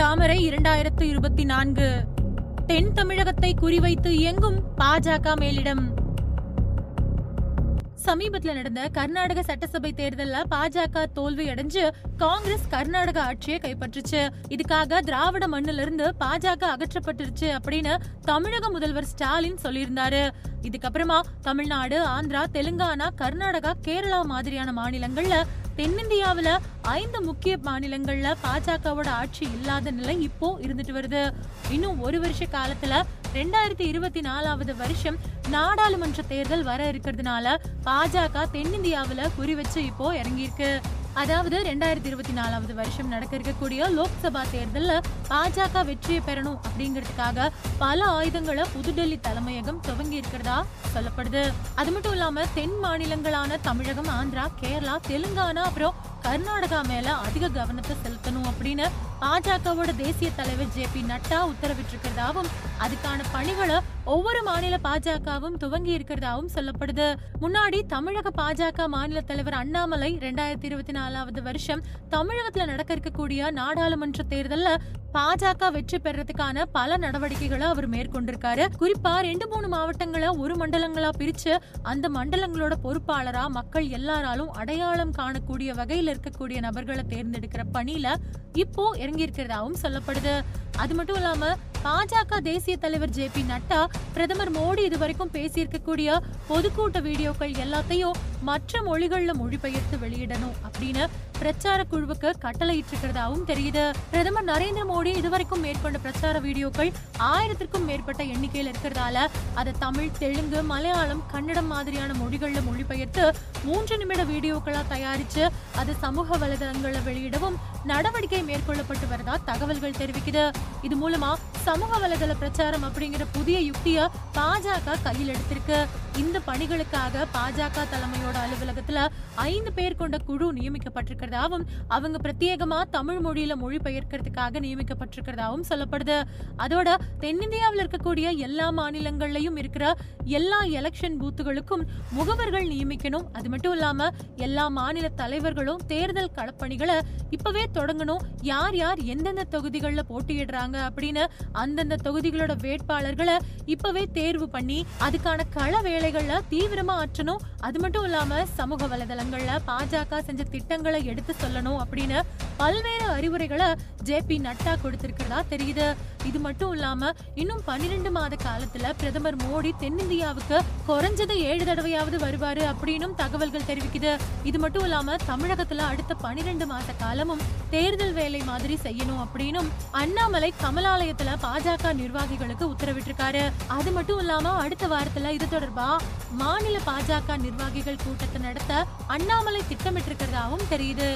தாமரை இரண்டாயிரத்து இருபத்தி நான்கு. தென் தமிழகத்தை குறிவைத்து இயங்கும் பாஜக மேலிடம். சமீபத்துல நடந்த கர்நாடக சட்டசபை தேர்தல்ல பாஜக தோல்வி அடைஞ்சு காங்கிரஸ் கர்நாடக ஆட்சியை கைப்பற்றுச்சு. இதுக்காக திராவிட மண்ணுல இருந்து பாஜக அகற்றப்பட்டுருச்சு அப்படின்னு தமிழக முதல்வர் ஸ்டாலின் சொல்லியிருந்தாரு. இதுக்கப்புறமா தமிழ்நாடு ஆந்திரா தெலுங்கானா கர்நாடகா கேரளா மாதிரியான மாநிலங்கள்ல தென்னிந்தியாவில் ஐந்து முக்கிய மாநிலங்கள்ல பாஜகவோட ஆட்சி இல்லாத நிலை இப்போ இருந்துட்டு வருது. இன்னும் ஒரு வருஷ காலத்துல ரெண்டாயிரத்தி இருபத்தி நாலாவது வருஷம் நாடாளுமன்ற தேர்தல் வர இருக்கிறதுனால பாஜக தென்னிந்தியாவில் குறி வச்சு இப்போ இறங்கியிருக்கு. அதாவது ரெண்டாயிரத்தி இருபத்தி நாலாவது வருஷம் நடக்க இருக்கக்கூடிய லோக்சபா தேர்தலில் பாஜக வெற்றியை பெறணும் அப்படிங்கிறதுக்காக பல ஆயுதங்களை புதுடெல்லி தலைமையகம் துவங்கி இருக்கிறதா சொல்லப்படுது. அது மட்டும் இல்லாம தென் மாநிலங்களான தமிழகம் ஆந்திரா கேரளா தெலுங்கானா அப்புறம் கர்நாடகா மேல அதிக கவனத்தை செலுத்தணும் அப்படின்னு பாஜகவோட தேசிய தலைவர் ஜே பி நட்டா உத்தரவிட்டிருக்கிறதாவும் அதுக்கான பணிகளை ஒவ்வொரு மாநில பாஜகவும் துவங்கி இருக்கிறதாவும் சொல்லப்படுது. முன்னாடி தமிழக பாஜக மாநில தலைவர் அண்ணாமலை ரெண்டாயிரத்தி இருபத்தி நாலாவது வருஷம் தமிழகத்துல நடக்க இருக்கக்கூடிய நாடாளுமன்ற தேர்தல்ல பாஜக வெற்றி பெறறதுக்கான பல நடவடிக்கைகளை அவர் மேற்கொண்டிருக்காரு. குறிப்பா ரெண்டு மூணு மாவட்டங்களை ஒரு மண்டலங்களா பிரிச்சு அந்த மண்டலங்களோட பொறுப்பாளரா மக்கள் எல்லாராலும் அடையாளம் காணக்கூடிய வகையில இருக்கக்கூடிய நபர்களை தேர்ந்தெடுக்கிற பணியில இப்போ இறங்கி இருக்கிறதாவும் சொல்லப்படுது. அது மட்டும் இல்லாம பாஜக தேசிய தலைவர் ஜே பி நட்டா பிரதமர் மோடி இதுவரைக்கும் பேசியிருக்கக்கூடிய பொதுக்கூட்ட வீடியோக்கள் எல்லாத்தையும் மற்ற மொழிகள்ல மொழிபெயர்த்து வெளியிடணும் அப்படின்னு பிரச்சார குழுவுக்கு கட்டளையிட்டிருக்கிறதாவும் தெரியுது. பிரதமர் நரேந்திர மோடி இதுவரைக்கும் மேற்கொண்ட பிரச்சார வீடியோக்கள் ஆயிரத்திற்கும் மேற்பட்ட எண்ணிக்கையில் இருக்கிறதால அதை தமிழ் தெலுங்கு மலையாளம் கன்னடம் மாதிரியான மொழிகள்ல மொழிபெயர்த்து மூன்று நிமிட வீடியோக்களா தயாரிச்சு அது சமூக வலைதளங்கள்ல வெளியிடவும் நடவடிக்கை மேற்கொள்ளப்பட்டு வரதா தகவல்கள் தெரிவிக்குது. இது மூலமா சமூக வலைதள பிரச்சாரம் அப்படிங்கிற புதிய யுக்திய பாஜக கையில் எடுத்திருக்கு. இந்த பணிகளுக்காக பாஜக தலைமையோட அலுவலகத்துல ஐந்து பேர் கொண்ட குழு நியமிக்கப்பட்டிருக்கிறதாவும் அவங்க பிரத்யேகமா தமிழ் மொழியில மொழிபெயர்க்கிறதுக்காக நியமிக்கப்பட்டிருக்கிறதாவும் சொல்லப்படுது. அதோட தென்னிந்தியாவில் இருக்கக்கூடிய எல்லா மாநிலங்கள்லயும் இருக்கிற எல்லா எலெக்ஷன் பூத்துகளுக்கும் முகவர்கள் நியமிக்கணும். அது மட்டும் இல்லாம எல்லா மாநில தலைவர்களும் தேர்தல் களப்பணிகளை இப்பவே தொடங்கணும். யார் யார் எந்தெந்த தொகுதிகளில் போட்டியிடுறாங்க அப்படின்னு அந்தந்த தொகுதிகளோட வேட்பாளர்களை இப்பவே தேர்வு பண்ணி அதுக்கான கள வேலைகள்ல தீவிரமா ஆற்றணும். அது மட்டும் இல்லாம சமூக வலைதளங்கள்ல பாஜக செஞ்ச திட்டங்களை எடுத்து சொல்லணும் அப்படின்னு பல்வேறு அறிவுரைகளை ஜே பி நட்டா கொடுத்திருக்கிறதா தெரியுது. இது மட்டும் இல்லாம இன்னும் பன்னிரெண்டு மாத காலத்துல பிரதமர் மோடி தென்னிந்தியாவுக்கு குறைஞ்சது ஏழு தடவையாவது வருவாரு அப்படின்னும் தகவல்கள் தெரிவிக்குது. இது மட்டும் இல்லாம தமிழகத்துல அடுத்த பன்னிரெண்டு மாத காலமும் தேர்தல் வேலை மாதிரி செய்யணும் அப்படின்னும் அண்ணாமலை கமலாலயத்துல பாஜக நிர்வாகிகளுக்கு உத்தரவிட்டிருக்காரு. அது மட்டும் இல்லாம அடுத்த வாரத்துல இது தொடர்பா மாநில பாஜக நிர்வாகிகள் கூட்டத்தை நடத்த அண்ணாமலை திட்டமிட்டிருக்கிறதாவும் தெரியுது.